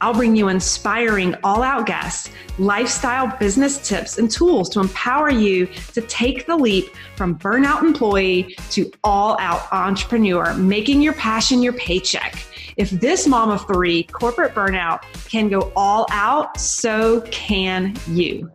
I'll bring you inspiring all out guests, lifestyle business tips, and tools to empower you to take the leap from burnout employee to all out entrepreneur, making your passion your paycheck. If this mom of three corporate burnout can go all out, so can you.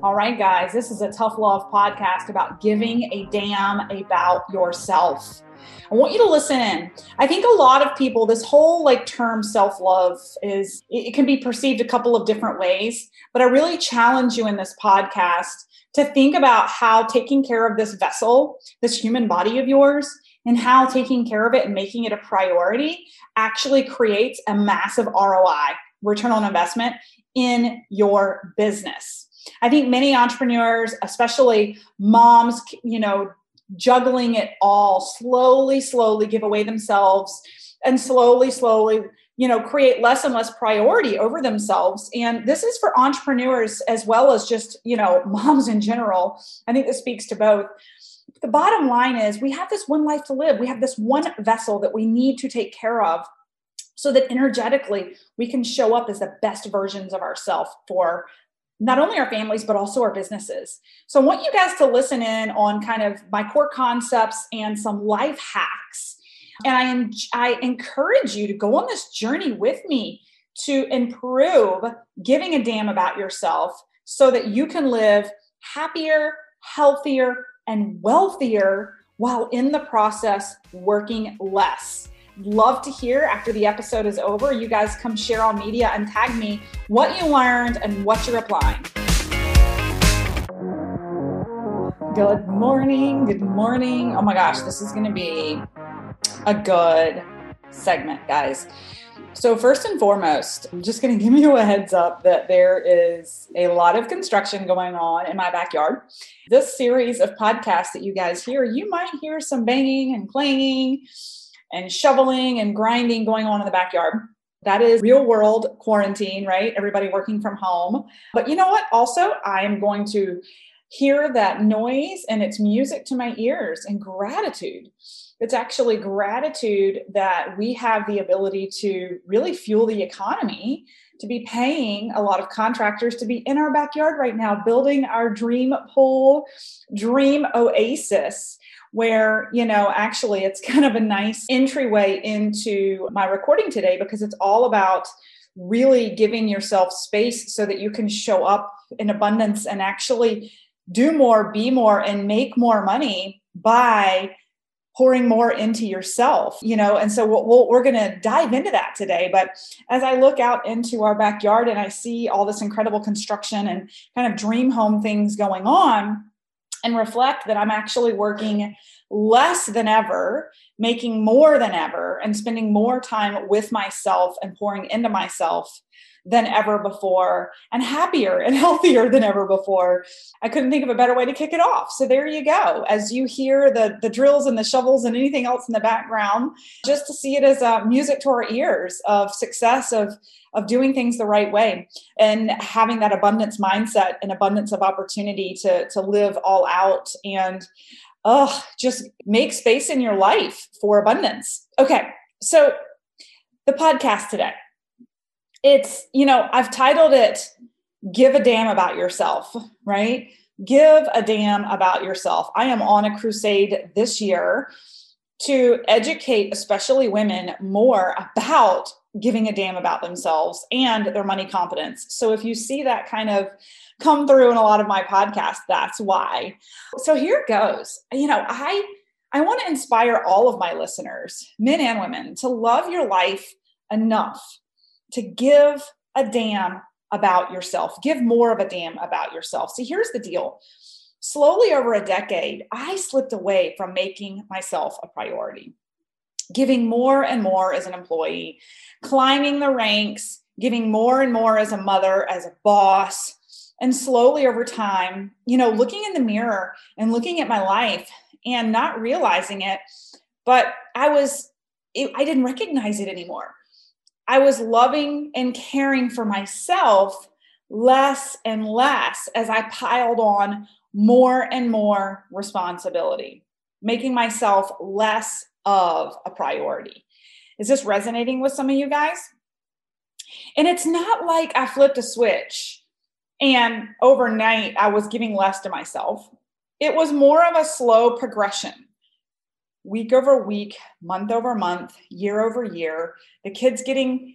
All right, guys, this is a tough love podcast about giving a damn about yourself. I want you to listen in. I think a lot of people, this whole like term self love is, it can be perceived a couple of different ways, but I really challenge you in this podcast to think about how taking care of this vessel, this human body of yours, and how taking care of it and making it a priority actually creates a massive ROI, return on investment in your business. I think many entrepreneurs, especially moms, you know, juggling it all, slowly, slowly give away themselves and slowly, slowly, you know, create less and less priority over themselves. And this is for entrepreneurs as well as just, you know, moms in general. I think this speaks to both. The bottom line is we have this one life to live. We have this one vessel that we need to take care of so that energetically we can show up as the best versions of ourselves for not only our families but also our businesses. So i want you guys to listen in on kind of my core concepts and some life hacks. And I, I encourage you to go on this journey with me to improve giving a damn about yourself so that you can live happier healthier and wealthier while in the process working less love to hear after the episode is over. You guys come share on media and tag me what you learned and what you're applying. Good morning. Good morning. Oh my gosh, this is going to be a good segment, guys. So, first and foremost, I'm just going to give you a heads up that there is a lot of construction going on in my backyard. This series of podcasts that you guys hear, you might hear some banging and clanging and shoveling and grinding going on in the backyard. That is real world quarantine, right? Everybody working from home. But you know what? Also, I am going to hear that noise and it's music to my ears and gratitude. It's actually gratitude that we have the ability to really fuel the economy, to be paying a lot of contractors to be in our backyard right now, building our dream pool, dream oasis where, you know, actually it's kind of a nice entryway into my recording today because it's all about really giving yourself space so that you can show up in abundance and actually do more, be more, and make more money by pouring more into yourself you know? And so we we are going to dive into that today. But as i look out into our backyard and i see all this incredible construction and kind of dream home things going on and reflect that I'm actually working less than ever, making more than ever, and spending more time with myself and pouring into myself than ever before, and happier and healthier than ever before. I couldn't think of a better way to kick it off. So there you go. As you hear the, the drills and the shovels and anything else in the background, just to see it as a music to our ears of success, of of doing things the right way and having that abundance mindset and abundance of opportunity to, to live all out and oh, just make space in your life for abundance. Okay, so the podcast today. It's, you know, I've titled it Give a Damn About Yourself, right? Give a damn about yourself. I am on a crusade this year to educate, especially women, more about giving a damn about themselves and their money confidence. So if you see that kind of come through in a lot of my podcasts, that's why. So here it goes. You know, I I want to inspire all of my listeners, men and women, to love your life enough to give a damn about yourself. Give more of a damn about yourself. See, here's the deal. Slowly over a decade, I slipped away from making myself a priority, giving more and more as an employee, climbing the ranks, giving more and more as a mother, as a boss. And slowly over time, you know, looking in the mirror and looking at my life and not realizing it, but I was, it, I didn't recognize it anymore. I was loving and caring for myself less and less as I piled on more and more responsibility, making myself less of a priority. Is this resonating with some of you guys? And it's not like I flipped a switch and overnight I was giving less to myself. It was more of a slow progression. Week over week, month over month, year over year, the kids getting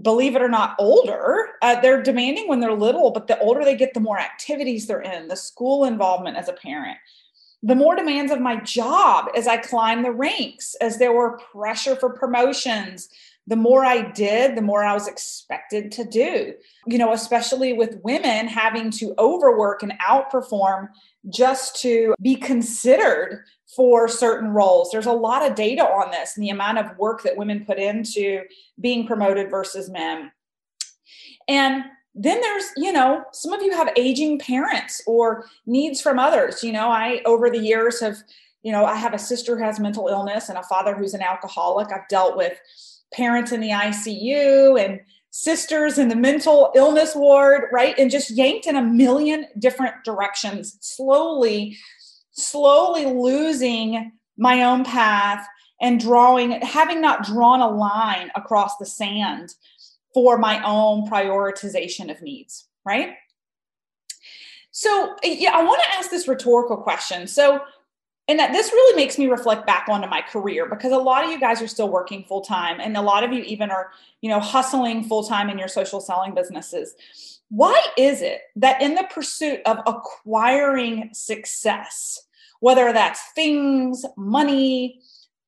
believe it or not, older. Uh, they're demanding when they're little, but the older they get, the more activities they're in, the school involvement as a parent, the more demands of my job as I climb the ranks, as there were pressure for promotions. The more I did, the more I was expected to do. You know, especially with women having to overwork and outperform just to be considered for certain roles. There's a lot of data on this and the amount of work that women put into being promoted versus men. And then there's, you know, some of you have aging parents or needs from others. You know, I, over the years, have, you know, I have a sister who has mental illness and a father who's an alcoholic. I've dealt with parents in the ICU and sisters in the mental illness ward, right? And just yanked in a million different directions, slowly slowly losing my own path and drawing, having not drawn a line across the sand for my own prioritization of needs, right? So, yeah, I want to ask this rhetorical question. So, and that this really makes me reflect back onto my career because a lot of you guys are still working full time and a lot of you even are you know hustling full time in your social selling businesses why is it that in the pursuit of acquiring success whether that's things, money,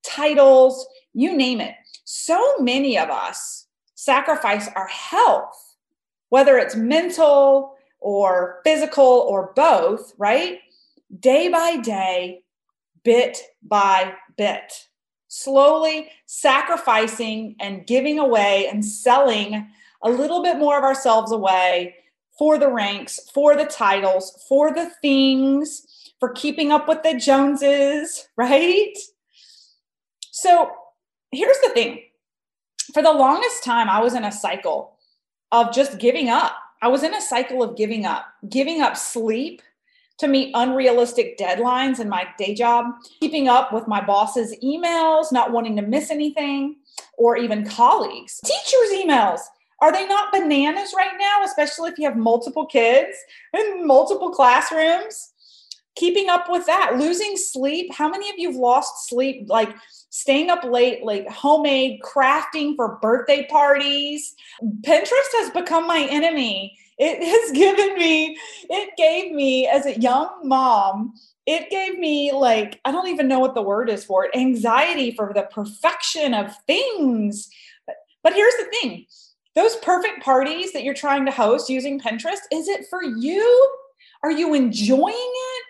titles, you name it. So many of us sacrifice our health, whether it's mental or physical or both, right? Day by day, bit by bit, slowly sacrificing and giving away and selling a little bit more of ourselves away for the ranks, for the titles, for the things for keeping up with the Joneses, right? So here's the thing for the longest time, I was in a cycle of just giving up. I was in a cycle of giving up, giving up sleep to meet unrealistic deadlines in my day job, keeping up with my boss's emails, not wanting to miss anything, or even colleagues. Teachers' emails. Are they not bananas right now, especially if you have multiple kids in multiple classrooms? keeping up with that losing sleep. How many of you have lost sleep like staying up late like homemade crafting for birthday parties? Pinterest has become my enemy. It has given me it gave me as a young mom it gave me like i don't even know what the word is for it anxiety for the perfection of things. But, but here's the thing those perfect parties that you're trying to host using pinterest is it for you? Are you enjoying it?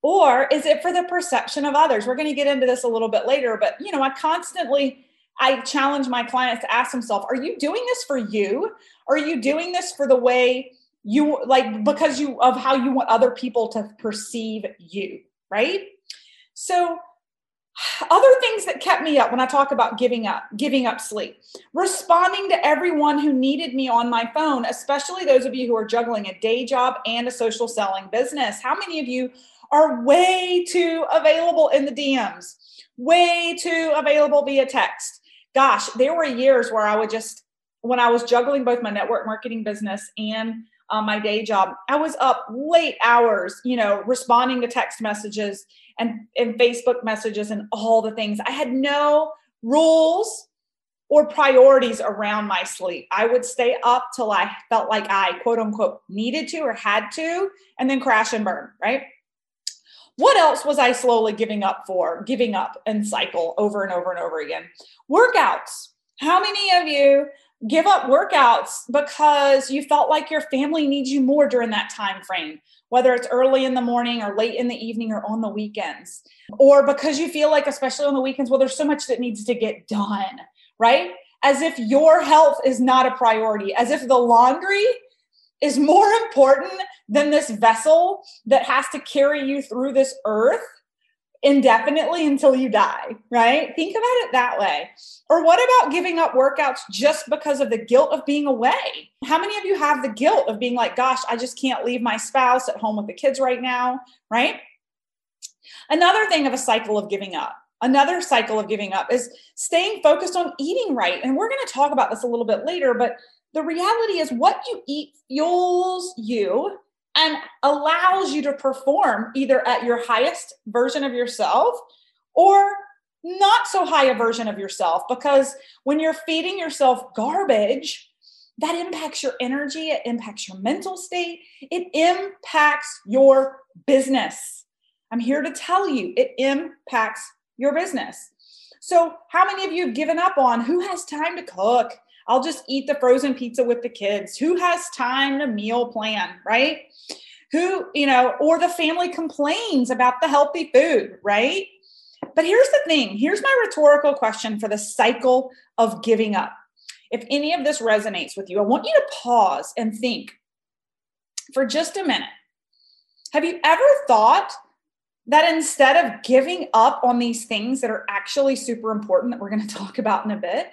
Or is it for the perception of others? We're going to get into this a little bit later but you know i constantly i challenge my clients to ask themselves are you doing this for you? Are you doing this for the way you like because you of how you want other people to perceive you right? So other things that kept me up when I talk about giving up, giving up sleep, responding to everyone who needed me on my phone, especially those of you who are juggling a day job and a social selling business. How many of you are way too available in the DMs, way too available via text. Gosh, there were years where I would just, when I was juggling both my network marketing business and uh, my day job, I was up late hours, you know, responding to text messages and, and Facebook messages and all the things. I had no rules or priorities around my sleep. I would stay up till I felt like I quote unquote needed to or had to, and then crash and burn, right? What else was I slowly giving up for, giving up and cycle over and over and over again? Workouts. How many of you give up workouts because you felt like your family needs you more during that time frame whether it's early in the morning or late in the evening or on the weekends or because you feel like especially on the weekends well there's so much that needs to get done right? As if your health is not a priority as if the laundry is more important than this vessel that has to carry you through this earth indefinitely until you die, right? Think about it that way. Or what about giving up workouts just because of the guilt of being away? How many of you have the guilt of being like, gosh, I just can't leave my spouse at home with the kids right now, right? Another thing of a cycle of giving up. Another cycle of giving up is staying focused on eating right. And we're going to talk about this a little bit later, but the reality is what you eat fuels you and allows you to perform either at your highest version of yourself or not so high a version of yourself because when you're feeding yourself garbage that impacts your energy it impacts your mental state it impacts your business. I'm here to tell you it impacts your business. So how many of you have given up on who has time to cook I'll just eat the frozen pizza with the kids. Who has time to meal plan, right? Who, you know, or the family complains about the healthy food, right? But here's the thing here's my rhetorical question for the cycle of giving up. If any of this resonates with you, I want you to pause and think for just a minute. Have you ever thought that instead of giving up on these things that are actually super important that we're going to talk about in a bit,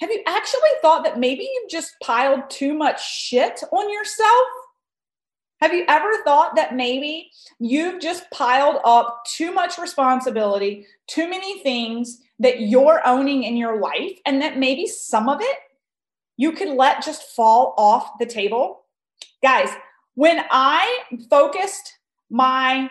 have you actually thought that maybe you've just piled too much shit on yourself? Have you ever thought that maybe you've just piled up too much responsibility, too many things that you're owning in your life, and that maybe some of it you could let just fall off the table? Guys, when I focused my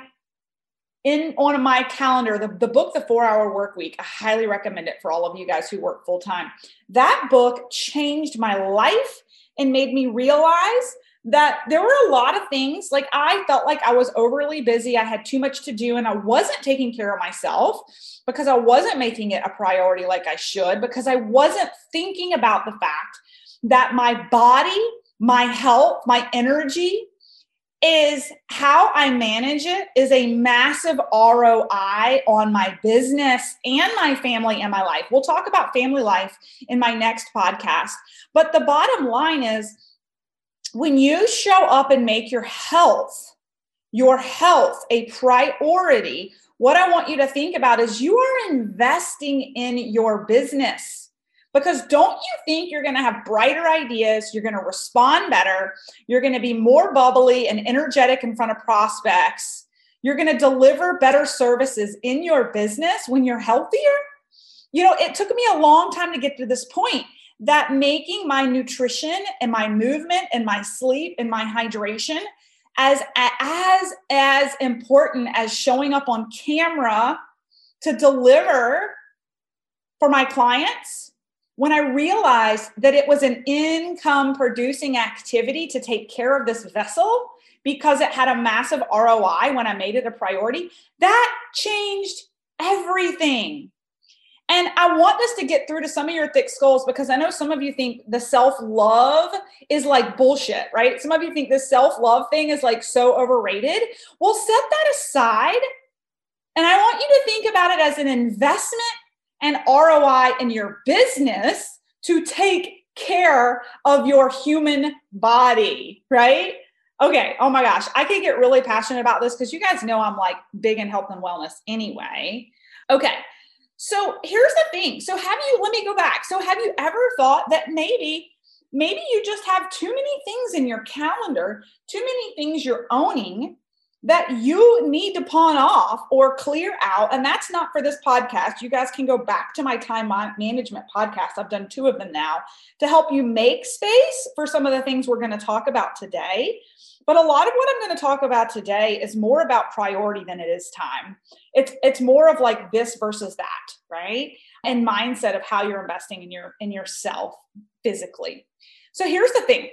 in on my calendar the, the book the four hour work week i highly recommend it for all of you guys who work full time that book changed my life and made me realize that there were a lot of things like i felt like i was overly busy i had too much to do and i wasn't taking care of myself because i wasn't making it a priority like i should because i wasn't thinking about the fact that my body my health my energy is how I manage it is a massive ROI on my business and my family and my life. We'll talk about family life in my next podcast. But the bottom line is when you show up and make your health, your health a priority, what I want you to think about is you are investing in your business. Because don't you think you're going to have brighter ideas? You're going to respond better. You're going to be more bubbly and energetic in front of prospects. You're going to deliver better services in your business when you're healthier. You know, it took me a long time to get to this point that making my nutrition and my movement and my sleep and my hydration as as as important as showing up on camera to deliver for my clients when I realized that it was an income producing activity to take care of this vessel because it had a massive ROI when I made it a priority, that changed everything. And I want this to get through to some of your thick skulls because I know some of you think the self love is like bullshit, right? Some of you think this self love thing is like so overrated. Well, set that aside. And I want you to think about it as an investment and ROI in your business to take care of your human body, right? Okay. Oh my gosh. I can get really passionate about this because you guys know I'm like big in health and wellness anyway. Okay. So here's the thing. So have you, let me go back. So have you ever thought that maybe, maybe you just have too many things in your calendar, too many things you're owning that you need to pawn off or clear out. And that's not for this podcast. You guys can go back to my time management podcast. I've done two of them now to help you make space for some of the things we're going to talk about today. But a lot of what I'm going to talk about today is more about priority than it is time. It's it's more of like this versus that, right? And mindset of how you're investing in your in yourself physically. So here's the thing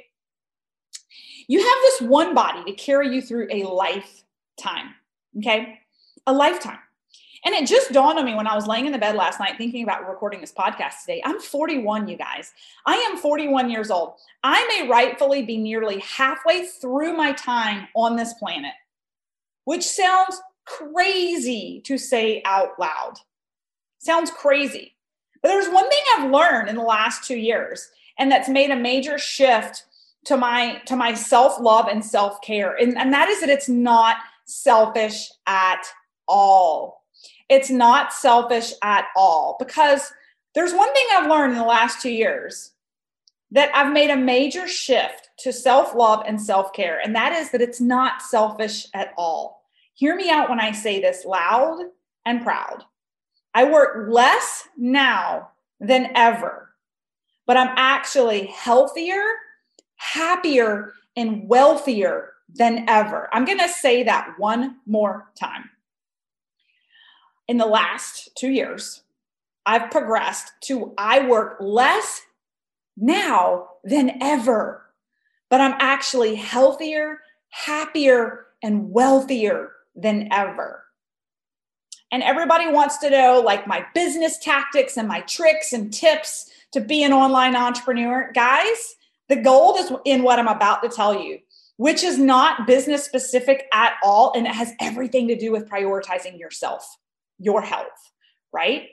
you have this one body to carry you through a lifetime, okay? A lifetime. And it just dawned on me when I was laying in the bed last night thinking about recording this podcast today. I'm 41, you guys. I am 41 years old. I may rightfully be nearly halfway through my time on this planet, which sounds crazy to say out loud. Sounds crazy. But there's one thing I've learned in the last two years, and that's made a major shift to my to my self-love and self-care. And, and that is that it's not selfish at all. It's not selfish at all because there's one thing I've learned in the last two years that I've made a major shift to self love and self care, and that is that it's not selfish at all. Hear me out when I say this loud and proud. I work less now than ever, but I'm actually healthier, happier, and wealthier than ever. I'm going to say that one more time in the last two years, I've progressed to I work less now than ever, but I'm actually healthier, happier, and wealthier than ever. And everybody wants to know like my business tactics and my tricks and tips to be an online entrepreneur. Guys, the gold is in what I'm about to tell you, which is not business specific at all. And it has everything to do with prioritizing yourself your health, right?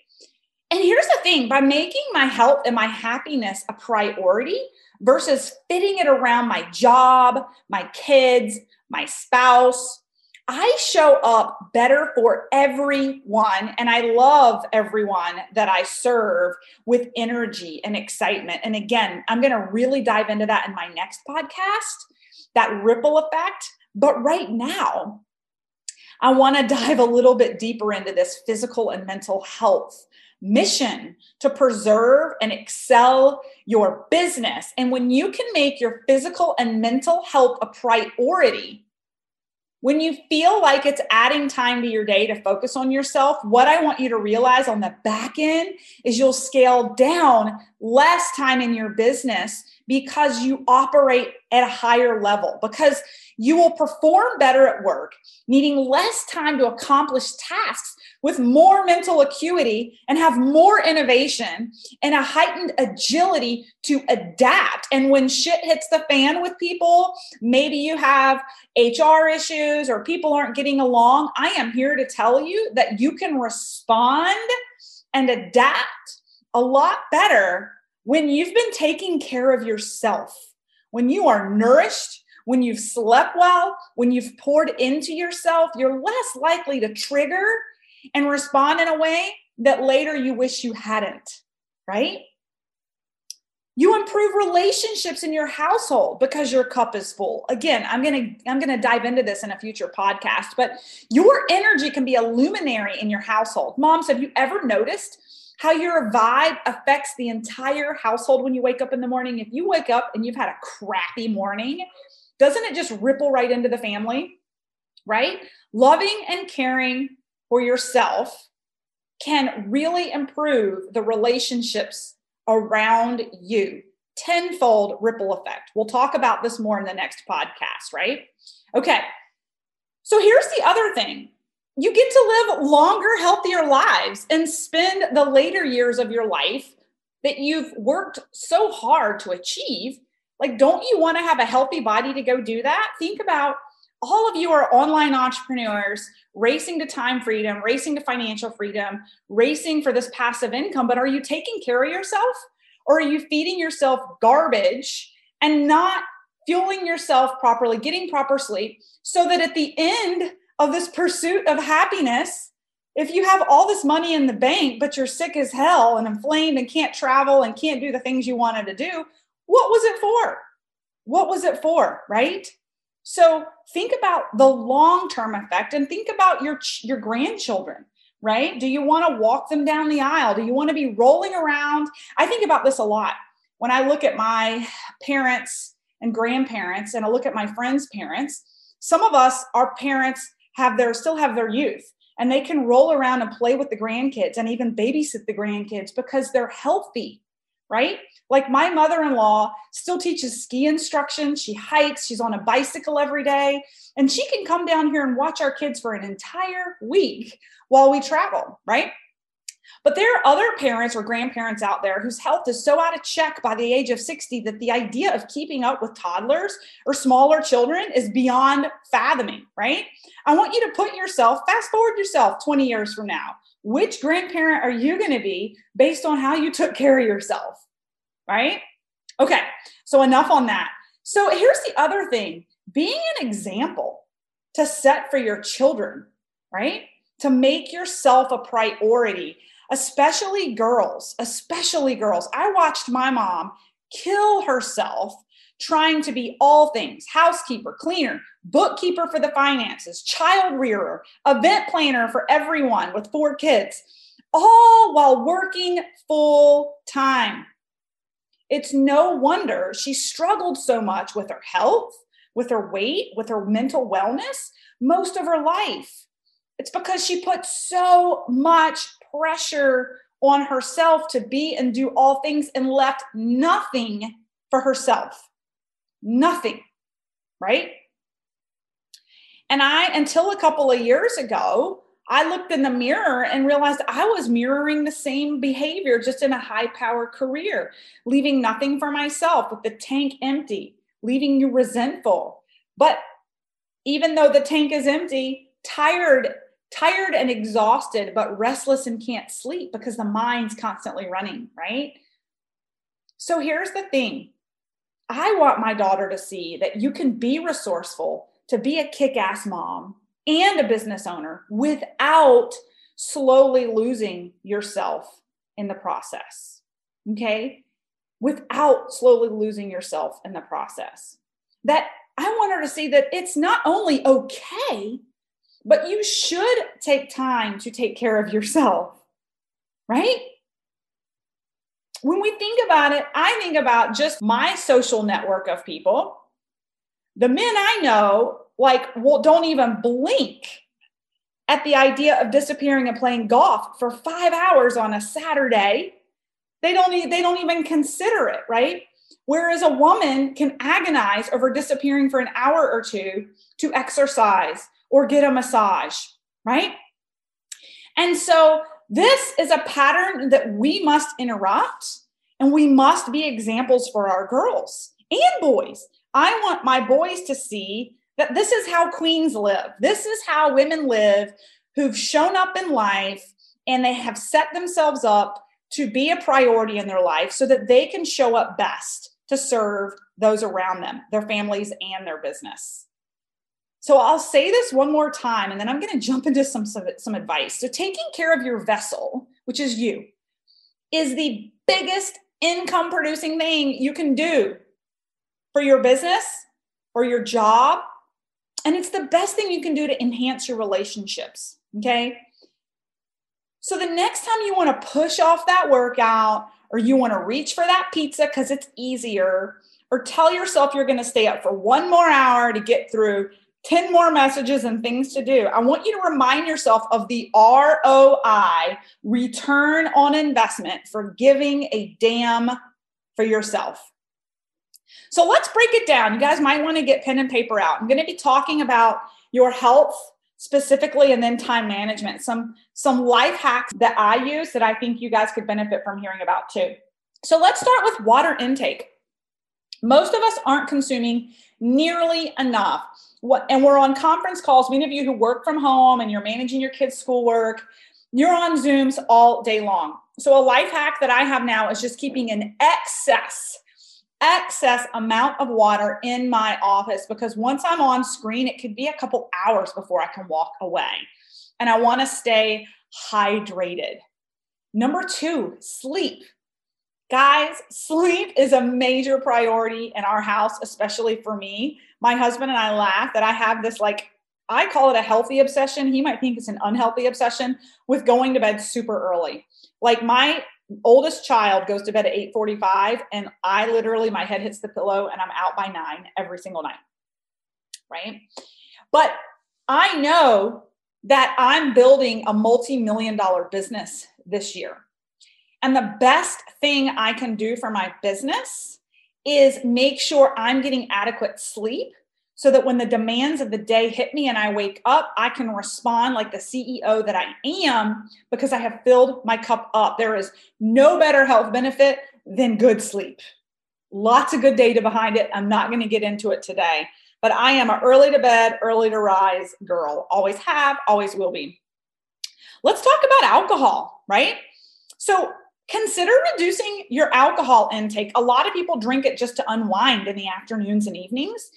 And here's the thing by making my health and my happiness a priority versus fitting it around my job, my kids, my spouse, I show up better for everyone. And I love everyone that I serve with energy and excitement. And again, I'm going to really dive into that in my next podcast that ripple effect. But right now, I want to dive a little bit deeper into this physical and mental health mission to preserve and excel your business. And when you can make your physical and mental health a priority, when you feel like it's adding time to your day to focus on yourself, what I want you to realize on the back end is you'll scale down less time in your business because you operate at a higher level, because you will perform better at work, needing less time to accomplish tasks with more mental acuity and have more innovation and a heightened agility to adapt. And when shit hits the fan with people, maybe you have HR issues or people aren't getting along, I am here to tell you that you can respond and adapt a lot better when you've been taking care of yourself, when you are nourished, when you've slept well, when you've poured into yourself, you're less likely to trigger and respond in a way that later you wish you hadn't, right? You improve relationships in your household because your cup is full. Again, I'm going to I'm going to dive into this in a future podcast, but your energy can be a luminary in your household. Moms, have you ever noticed how your vibe affects the entire household when you wake up in the morning. If you wake up and you've had a crappy morning, doesn't it just ripple right into the family? Right? Loving and caring for yourself can really improve the relationships around you. Tenfold ripple effect. We'll talk about this more in the next podcast, right? Okay. So here's the other thing you get to live longer, healthier lives and spend the later years of your life that you've worked so hard to achieve. Like, don't you want to have a healthy body to go do that? Think about all of you are online entrepreneurs racing to time freedom, racing to financial freedom, racing for this passive income. But are you taking care of yourself or are you feeding yourself garbage and not fueling yourself properly, getting proper sleep so that at the end, of this pursuit of happiness. If you have all this money in the bank but you're sick as hell and inflamed and can't travel and can't do the things you wanted to do what was it for? What was it for right? So think about the long term effect and think about your your grandchildren right? Do you want to walk them down the aisle? Do you want to be rolling around? I think about this a lot. When i look at my parents and grandparents and i look at my friends parents some of us our parents have their still have their youth and they can roll around and play with the grandkids and even babysit the grandkids because they're healthy right? Like my mother in law still teaches ski instruction. She hikes, she's on a bicycle every day, and she can come down here and watch our kids for an entire week while we travel, right? But there are other parents or grandparents out there whose health is so out of check by the age of 60 that the idea of keeping up with toddlers or smaller children is beyond fathoming, right? I want you to put yourself, fast forward yourself 20 years from now. Which grandparent are you going to be based on how you took care of yourself, right? Okay, so enough on that. So here's the other thing being an example to set for your children, right? To make yourself a priority especially girls, especially girls. I watched my mom kill herself trying to be all things housekeeper, cleaner, bookkeeper for the finances, child rearer, event planner for everyone with four kids, all while working full time. It's no wonder she struggled so much with her health, with her weight, with her mental wellness most of her life. It's because she put so much pressure on herself to be and do all things and left nothing for herself. Nothing, right? And I, until a couple of years ago, I looked in the mirror and realized I was mirroring the same behavior just in a high power career, leaving nothing for myself with the tank empty, leaving you resentful. But even though the tank is empty, tired tired and exhausted, but restless and can't sleep because the mind's constantly running, right? So here's the thing I want my daughter to see that you can be resourceful, to be a kick ass mom and a business owner without slowly losing yourself in the process. Okay? Without slowly losing yourself in the process. That I want her to see that it's not only okay but you should take time to take care of yourself, right? When we think about it, I think about just my social network of people. The men I know, like, well, don't even blink at the idea of disappearing and playing golf for five hours on a Saturday. They don't, they don't even consider it, right? Whereas a woman can agonize over disappearing for an hour or two to exercise or get a massage, right? And so this is a pattern that we must interrupt and we must be examples for our girls and boys. I want my boys to see that this is how queens live. This is how women live who've shown up in life and they have set themselves up to be a priority in their life so that they can show up best to serve those around them, their families, and their business. So I'll say this one more time and then I'm going to jump into some, some, some advice. So taking care of your vessel, which is you, is the biggest income producing thing you can do for your business or your job. And it's the best thing you can do to enhance your relationships. Okay. So the next time you want to push off that workout or you want to reach for that pizza because it's easier, or tell yourself you're going to stay up for one more hour to get through 10 more messages and things to do. I want you to remind yourself of the ROI, return on investment for giving a damn for yourself. So let's break it down. You guys might want to get pen and paper out. I'm going to be talking about your health specifically and then time management. Some some life hacks that I use that I think you guys could benefit from hearing about too. So let's start with water intake. Most of us aren't consuming nearly enough what and we're on conference calls many of you who work from home and you're managing your kids schoolwork you're on zooms all day long. So a life hack that i have now is just keeping an excess excess amount of water in my office because once i'm on screen it could be a couple hours before i can walk away. And i want to stay hydrated. Number two sleep. Guys, sleep is a major priority in our house, especially for me. My husband and I laugh that I have this like I call it a healthy obsession. He might think it's an unhealthy obsession with going to bed super early. Like my oldest child goes to bed at 8:45 and I literally my head hits the pillow and I'm out by 9 every single night. Right? But I know that I'm building a multi-million dollar business this year. And the best thing I can do for my business is make sure I'm getting adequate sleep so that when the demands of the day hit me and I wake up, I can respond like the CEO that I am because I have filled my cup up. There is no better health benefit than good sleep. Lots of good data behind it. I'm not going to get into it today, but I am an early to bed, early to rise girl. Always have, always will be. Let's talk about alcohol, right? So consider reducing your alcohol intake. A lot of people drink it just to unwind in the afternoons and evenings.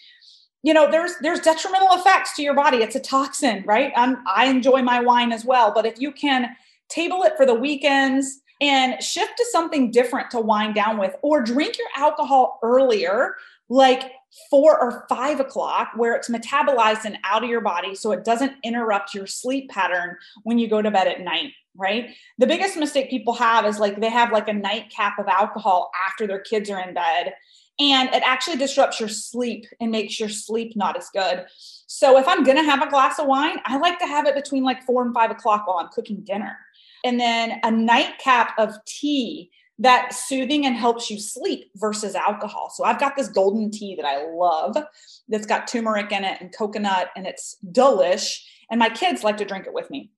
You know, there's there's detrimental effects to your body. It's a toxin, right? I'm, I enjoy my wine as well, but if you can table it for the weekends and shift to something different to wind down with, or drink your alcohol earlier, like four or five o'clock, where it's metabolized and out of your body so it doesn't interrupt your sleep pattern when you go to bed at night right? The biggest mistake people have is like they have like a nightcap of alcohol after their kids are in bed. And it actually disrupts your sleep and makes your sleep not as good. So if I'm gonna have a glass of wine, I like to have it between like four and five o'clock while I'm cooking dinner. And then a nightcap of tea that's soothing and helps you sleep versus alcohol. So I've got this golden tea that I love that's got turmeric in it and coconut and it's delish. And my kids like to drink it with me.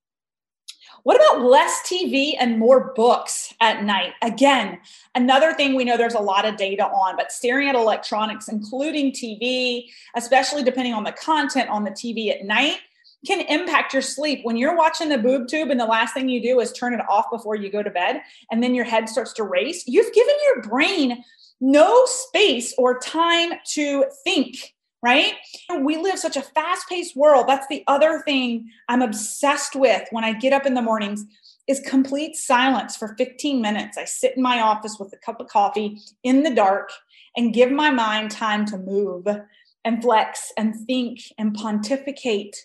What about less TV and more books at night? Again, another thing we know there's a lot of data on, but staring at electronics, including TV, especially depending on the content on the TV at night, can impact your sleep. When you're watching the boob tube and the last thing you do is turn it off before you go to bed, and then your head starts to race, you've given your brain no space or time to think right? We live such a fast paced world. That's the other thing I'm obsessed with when I get up in the mornings is complete silence for 15 minutes. I sit in my office with a cup of coffee in the dark and give my mind time to move and flex and think and pontificate.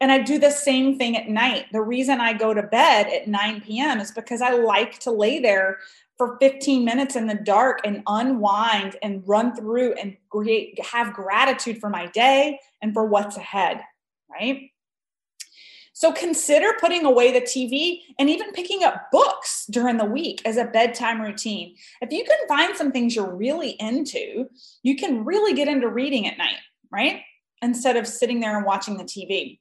And I do the same thing at night. The reason I go to bed at 9 p.m. is because I like to lay there for 15 minutes in the dark and unwind and run through and create have gratitude for my day and for what's ahead right so consider putting away the TV and even picking up books during the week as a bedtime routine. If you can find some things you're really into, you can really get into reading at night, right? Instead of sitting there and watching the TV.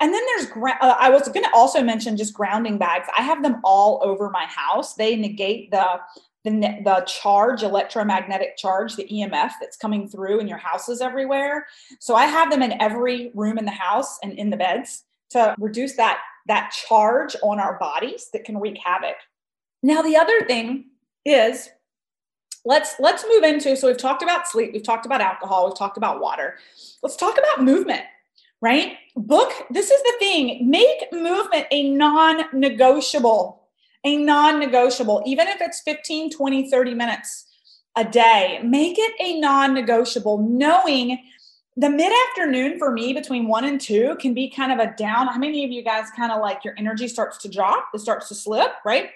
And then there's, uh, I was going to also mention just grounding bags. I have them all over my house. They negate the, the, the charge, electromagnetic charge, the EMF that's coming through in your houses everywhere. So I have them in every room in the house and in the beds to reduce that, that charge on our bodies that can wreak havoc. Now, the other thing is let's let's move into so we've talked about sleep we've talked about alcohol we've talked about water let's talk about movement right? Book, this is the thing, make movement a non negotiable, a non negotiable, even if it's 15, 20, 30 minutes a day, make it a non negotiable, knowing the mid afternoon for me between one and two can be kind of a down. How many of you guys kind of like your energy starts to drop, it starts to slip, right?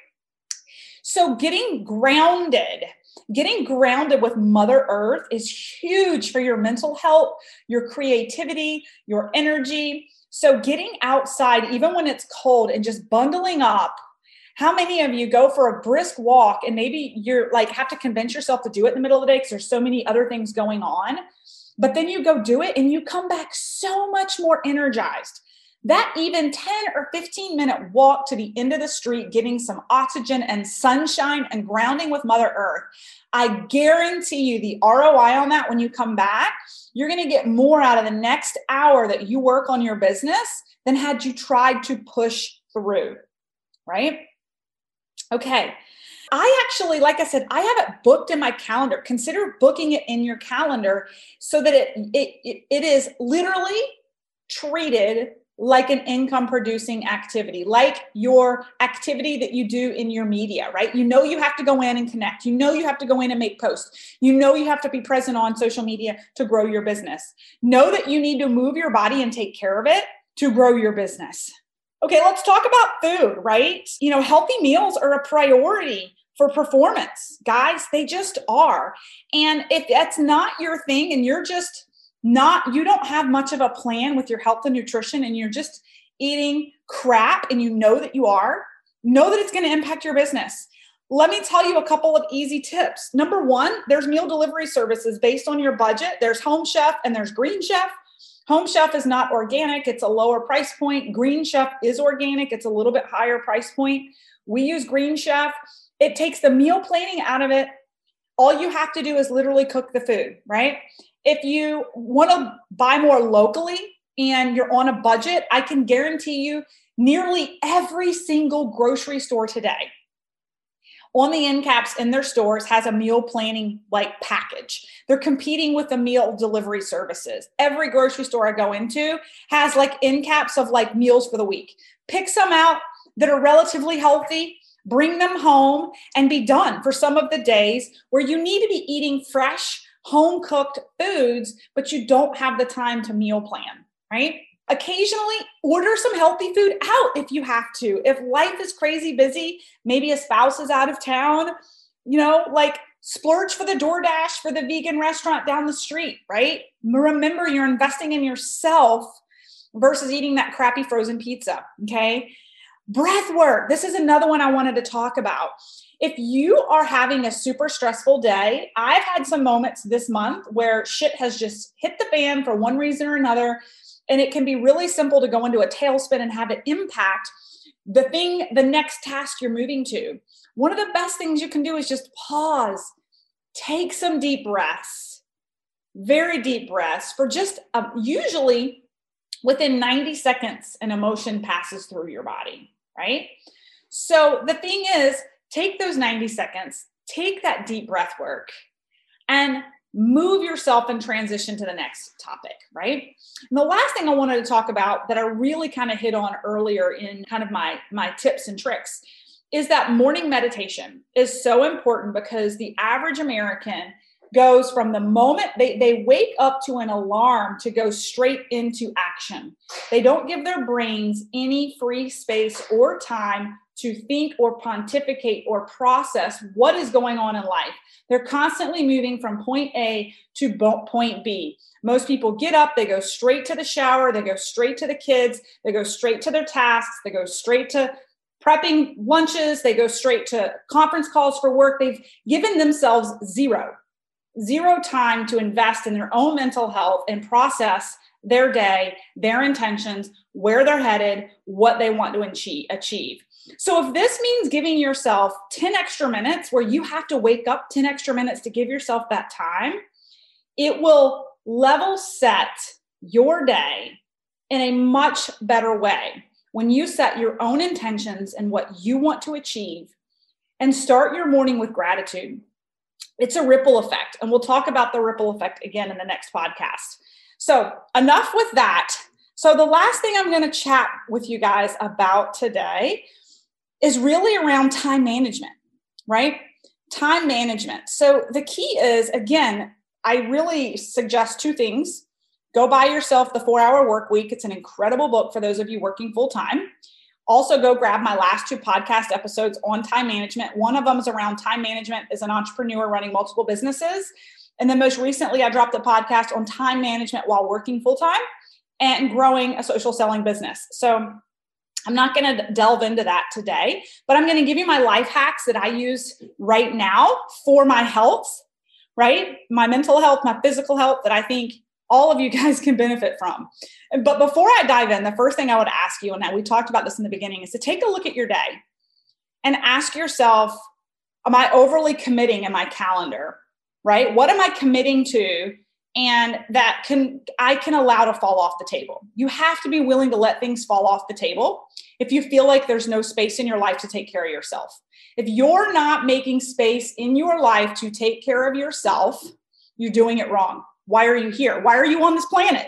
So getting grounded Getting grounded with Mother Earth is huge for your mental health, your creativity, your energy. So, getting outside, even when it's cold, and just bundling up. How many of you go for a brisk walk and maybe you're like have to convince yourself to do it in the middle of the day because there's so many other things going on? But then you go do it and you come back so much more energized that even 10 or 15 minute walk to the end of the street, getting some oxygen and sunshine and grounding with Mother Earth, I guarantee you the ROI on that when you come back, you're going to get more out of the next hour that you work on your business than had you tried to push through, right? Okay. I actually, like I said, I have it booked in my calendar. Consider booking it in your calendar so that it, it, it is literally treated like an income producing activity, like your activity that you do in your media, right? You know, you have to go in and connect. You know, you have to go in and make posts. You know, you have to be present on social media to grow your business. Know that you need to move your body and take care of it to grow your business. Okay, let's talk about food, right? You know, healthy meals are a priority for performance. Guys, they just are. And if that's not your thing and you're just not you don't have much of a plan with your health and nutrition and you're just eating crap and you know that you are know that it's going to impact your business. Let me tell you a couple of easy tips. Number one, there's meal delivery services based on your budget. There's Home Chef and there's Green Chef. Home Chef is not organic, it's a lower price point. Green Chef is organic, it's a little bit higher price point. We use Green Chef. It takes the meal planning out of it. All you have to do is literally cook the food, right? If you want to buy more locally and you're on a budget, I can guarantee you nearly every single grocery store today on the end caps in their stores has a meal planning like package. They're competing with the meal delivery services. Every grocery store I go into has like end caps of like meals for the week. Pick some out that are relatively healthy, bring them home and be done for some of the days where you need to be eating fresh, home cooked foods, but you don't have the time to meal plan, right? occasionally order some healthy food out if you have to. If life is crazy busy, maybe a spouse is out of town, you know, like splurge for the DoorDash for the vegan restaurant down the street, right? Remember, you're investing in yourself versus eating that crappy frozen pizza, okay? Breath work. This is another one I wanted to talk about. If you are having a super stressful day, I've had some moments this month where shit has just hit the fan for one reason or another and it can be really simple to go into a tailspin and have it impact the thing, the next task you're moving to. One of the best things you can do is just pause, take some deep breaths, very deep breaths for just uh, usually within 90 seconds, an emotion passes through your body, right? So the thing is, take those 90 seconds, take that deep breath work, and move yourself and transition to the next topic, right? And the last thing I wanted to talk about that I really kind of hit on earlier in kind of my my tips and tricks is that morning meditation is so important because the average American goes from the moment they, they wake up to an alarm to go straight into action. They don't give their brains any free space or time to think or pontificate or process what is going on in life. They're constantly moving from point A to point B. Most people get up, they go straight to the shower, they go straight to the kids, they go straight to their tasks, they go straight to prepping lunches, they go straight to conference calls for work. They've given themselves zero, zero time to invest in their own mental health and process their day, their intentions, where they're headed, what they want to achieve. So if this means giving yourself 10 extra minutes where you have to wake up 10 extra minutes to give yourself that time, it will level set your day in a much better way when you set your own intentions and what you want to achieve and start your morning with gratitude. It's a ripple effect, and we'll talk about the ripple effect again in the next podcast. So, enough with that. So, the last thing I'm going to chat with you guys about today is really around time management, right? Time management. So the key is, again, I really suggest two things. Go buy yourself the four hour work week. It's an incredible book for those of you working full time. Also, go grab my last two podcast episodes on time management. One of them is around time management as an entrepreneur running multiple businesses. And then most recently, I dropped a podcast on time management while working full time and growing a social selling business. So I'm not going to delve into that today, but I'm going to give you my life hacks that I use right now for my health, right? My mental health, my physical health that I think all of you guys can benefit from. But before I dive in, the first thing I would ask you, and we talked about this in the beginning, is to take a look at your day and ask yourself, am I overly committing in my calendar? Right? What am I committing to and that can i can allow to fall off the table you have to be willing to let things fall off the table if you feel like there's no space in your life to take care of yourself if you're not making space in your life to take care of yourself you're doing it wrong why are you here? Why are you on this planet?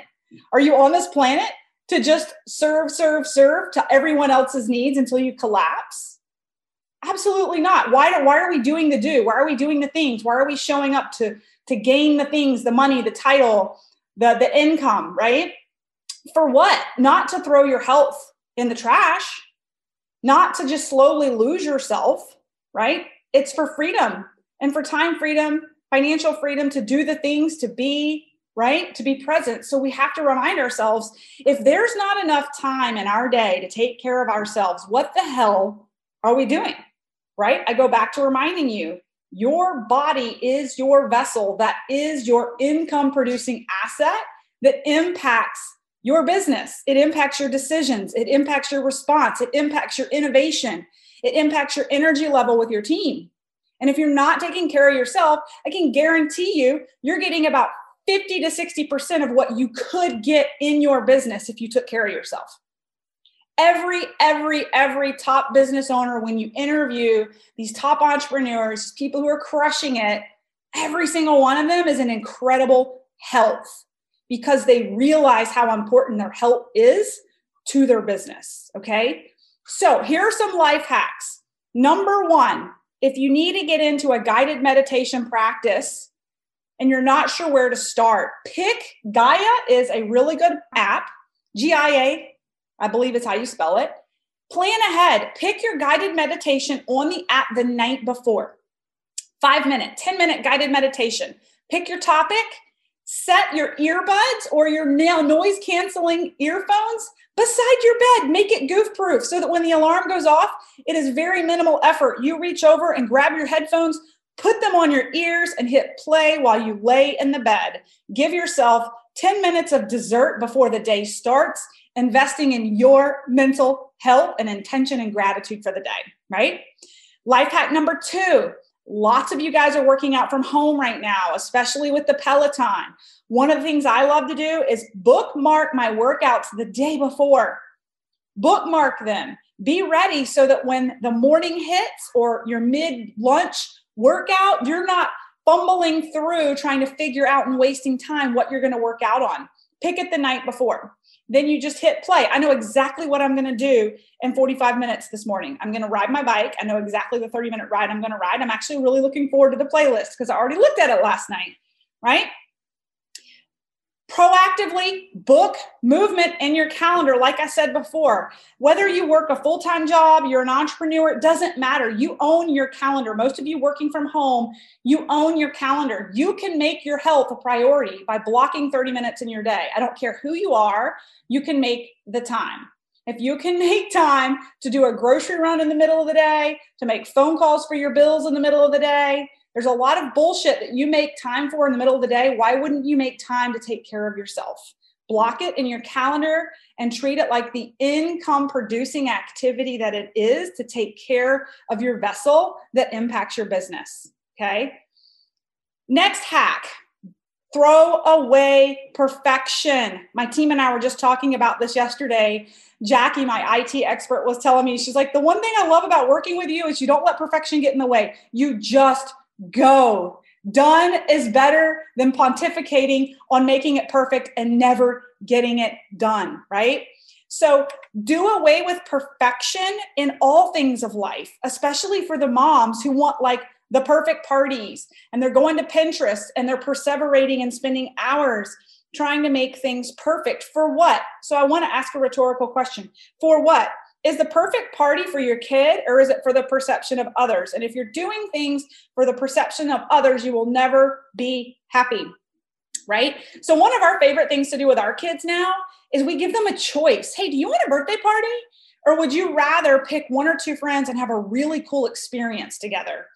Are you on this planet to just serve serve serve to everyone else's needs until you collapse? Absolutely not. Why, why are we doing the do? Why are we doing the things? Why are we showing up to to gain the things, the money, the title, the, the income, right? For what? Not to throw your health in the trash, not to just slowly lose yourself, right? It's for freedom and for time freedom, financial freedom to do the things, to be, right? To be present. So we have to remind ourselves if there's not enough time in our day to take care of ourselves, what the hell are we doing? Right? I go back to reminding you your body is your vessel, that is your income producing asset that impacts your business. It impacts your decisions, it impacts your response, it impacts your innovation, it impacts your energy level with your team. And if you're not taking care of yourself, I can guarantee you, you're getting about 50 to 60% of what you could get in your business if you took care of yourself. Every, every, every top business owner, when you interview these top entrepreneurs, people who are crushing it, every single one of them is in incredible health because they realize how important their health is to their business. Okay. So here are some life hacks. Number one, if you need to get into a guided meditation practice and you're not sure where to start, pick Gaia is a really good app. G I A, I believe it's how you spell it. Plan ahead. Pick your guided meditation on the app the night before. Five minute, 10 minute guided meditation. Pick your topic, set your earbuds or your now noise canceling earphones beside your bed. Make it goof proof so that when the alarm goes off, it is very minimal effort. You reach over and grab your headphones, put them on your ears, and hit play while you lay in the bed. Give yourself 10 minutes of dessert before the day starts, investing in your mental health and intention and gratitude for the day, right? Life hack number two Lots of you guys are working out from home right now, especially with the Peloton. One of the things I love to do is bookmark my workouts the day before. Bookmark them. Be ready so that when the morning hits or your mid lunch workout, you're not fumbling through trying to figure out and wasting time what you're going to work out on. Pick it the night before. Then you just hit play. I know exactly what I'm going to do in 45 minutes this morning. I'm going to ride my bike. I know exactly the 30 minute ride I'm going to ride. I'm actually really looking forward to the playlist because I already looked at it last night, right? Proactively book movement in your calendar. Like i said before whether you work a full-time job you're an entrepreneur it doesn't matter. You own your calendar. Most of you working from home you own your calendar. You can make your health a priority by blocking 30 minutes in your day. I don't care who you are you can make the time. If you can make time to do a grocery run in the middle of the day to make phone calls for your bills in the middle of the day there's a lot of bullshit that you make time for in the middle of the day. Why wouldn't you make time to take care of yourself? Block it in your calendar and treat it like the income producing activity that it is to take care of your vessel that impacts your business. Okay. Next hack throw away perfection. My team and I were just talking about this yesterday. Jackie, my IT expert, was telling me, she's like, the one thing I love about working with you is you don't let perfection get in the way. You just go. Done is better than pontificating on making it perfect and never getting it done, right? So do away with perfection in all things of life, especially for the moms who want like the perfect parties and they're going to Pinterest and they're perseverating and spending hours trying to make things perfect. For what? So I want to ask a rhetorical question. For what? Is the perfect party for your kid or is it for the perception of others? And if you're doing things for the perception of others, you will never be happy. Right? So, one of our favorite things to do with our kids now is we give them a choice. Hey, do you want a birthday party? Or would you rather pick one or two friends and have a really cool experience together?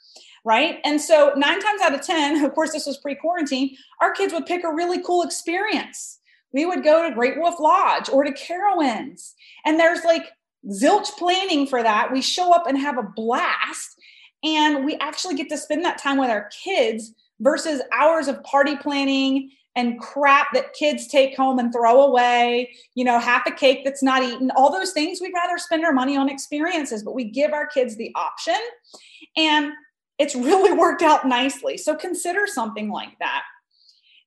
Right. And so, nine times out of 10, of course, this was pre quarantine, our kids would pick a really cool experience. We would go to Great Wolf Lodge or to Carowinds. And there's like zilch planning for that. We show up and have a blast, and we actually get to spend that time with our kids versus hours of party planning and crap that kids take home and throw away, you know, half a cake that's not eaten, all those things. We'd rather spend our money on experiences, but we give our kids the option. And it's really worked out nicely. So consider something like that.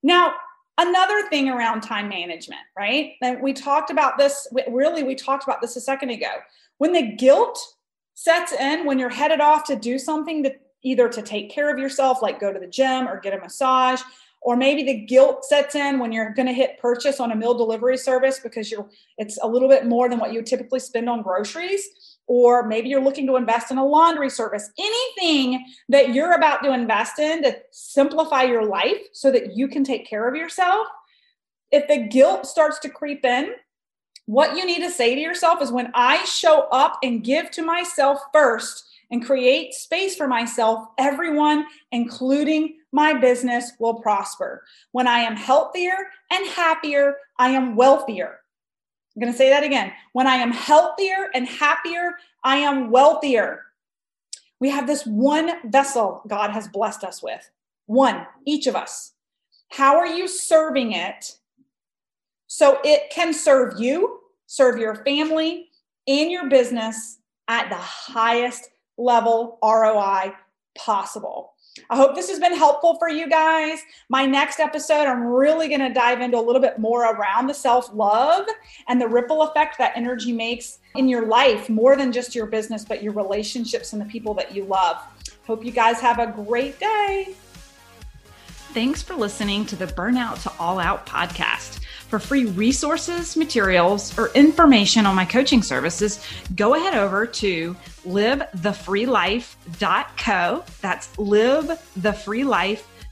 Now, Another thing around time management, right? And we talked about this, really, we talked about this a second ago. When the guilt sets in, when you're headed off to do something to either to take care of yourself, like go to the gym or get a massage, or maybe the guilt sets in when you're going to hit purchase on a meal delivery service because you're it's a little bit more than what you typically spend on groceries or maybe you're looking to invest in a laundry service, anything that you're about to invest in to simplify your life so that you can take care of yourself, if the guilt starts to creep in, what you need to say to yourself is when I show up and give to myself first and create space for myself, everyone, including my business, will prosper. When I am healthier and happier, I am wealthier. I'm going to say that again. When I am healthier and happier, I am wealthier. We have this one vessel God has blessed us with, one, each of us. How are you serving it so it can serve you, serve your family, and your business at the highest level ROI possible? I hope this has been helpful for you guys. My next episode, I'm really going to dive into a little bit more around the self love and the ripple effect that energy makes in your life, more than just your business, but your relationships and the people that you love. Hope you guys have a great day. Thanks for listening to the Burnout to All Out podcast. For free resources, materials, or information on my coaching services, go ahead over to livethefreelife.co. That's livethefreelife.co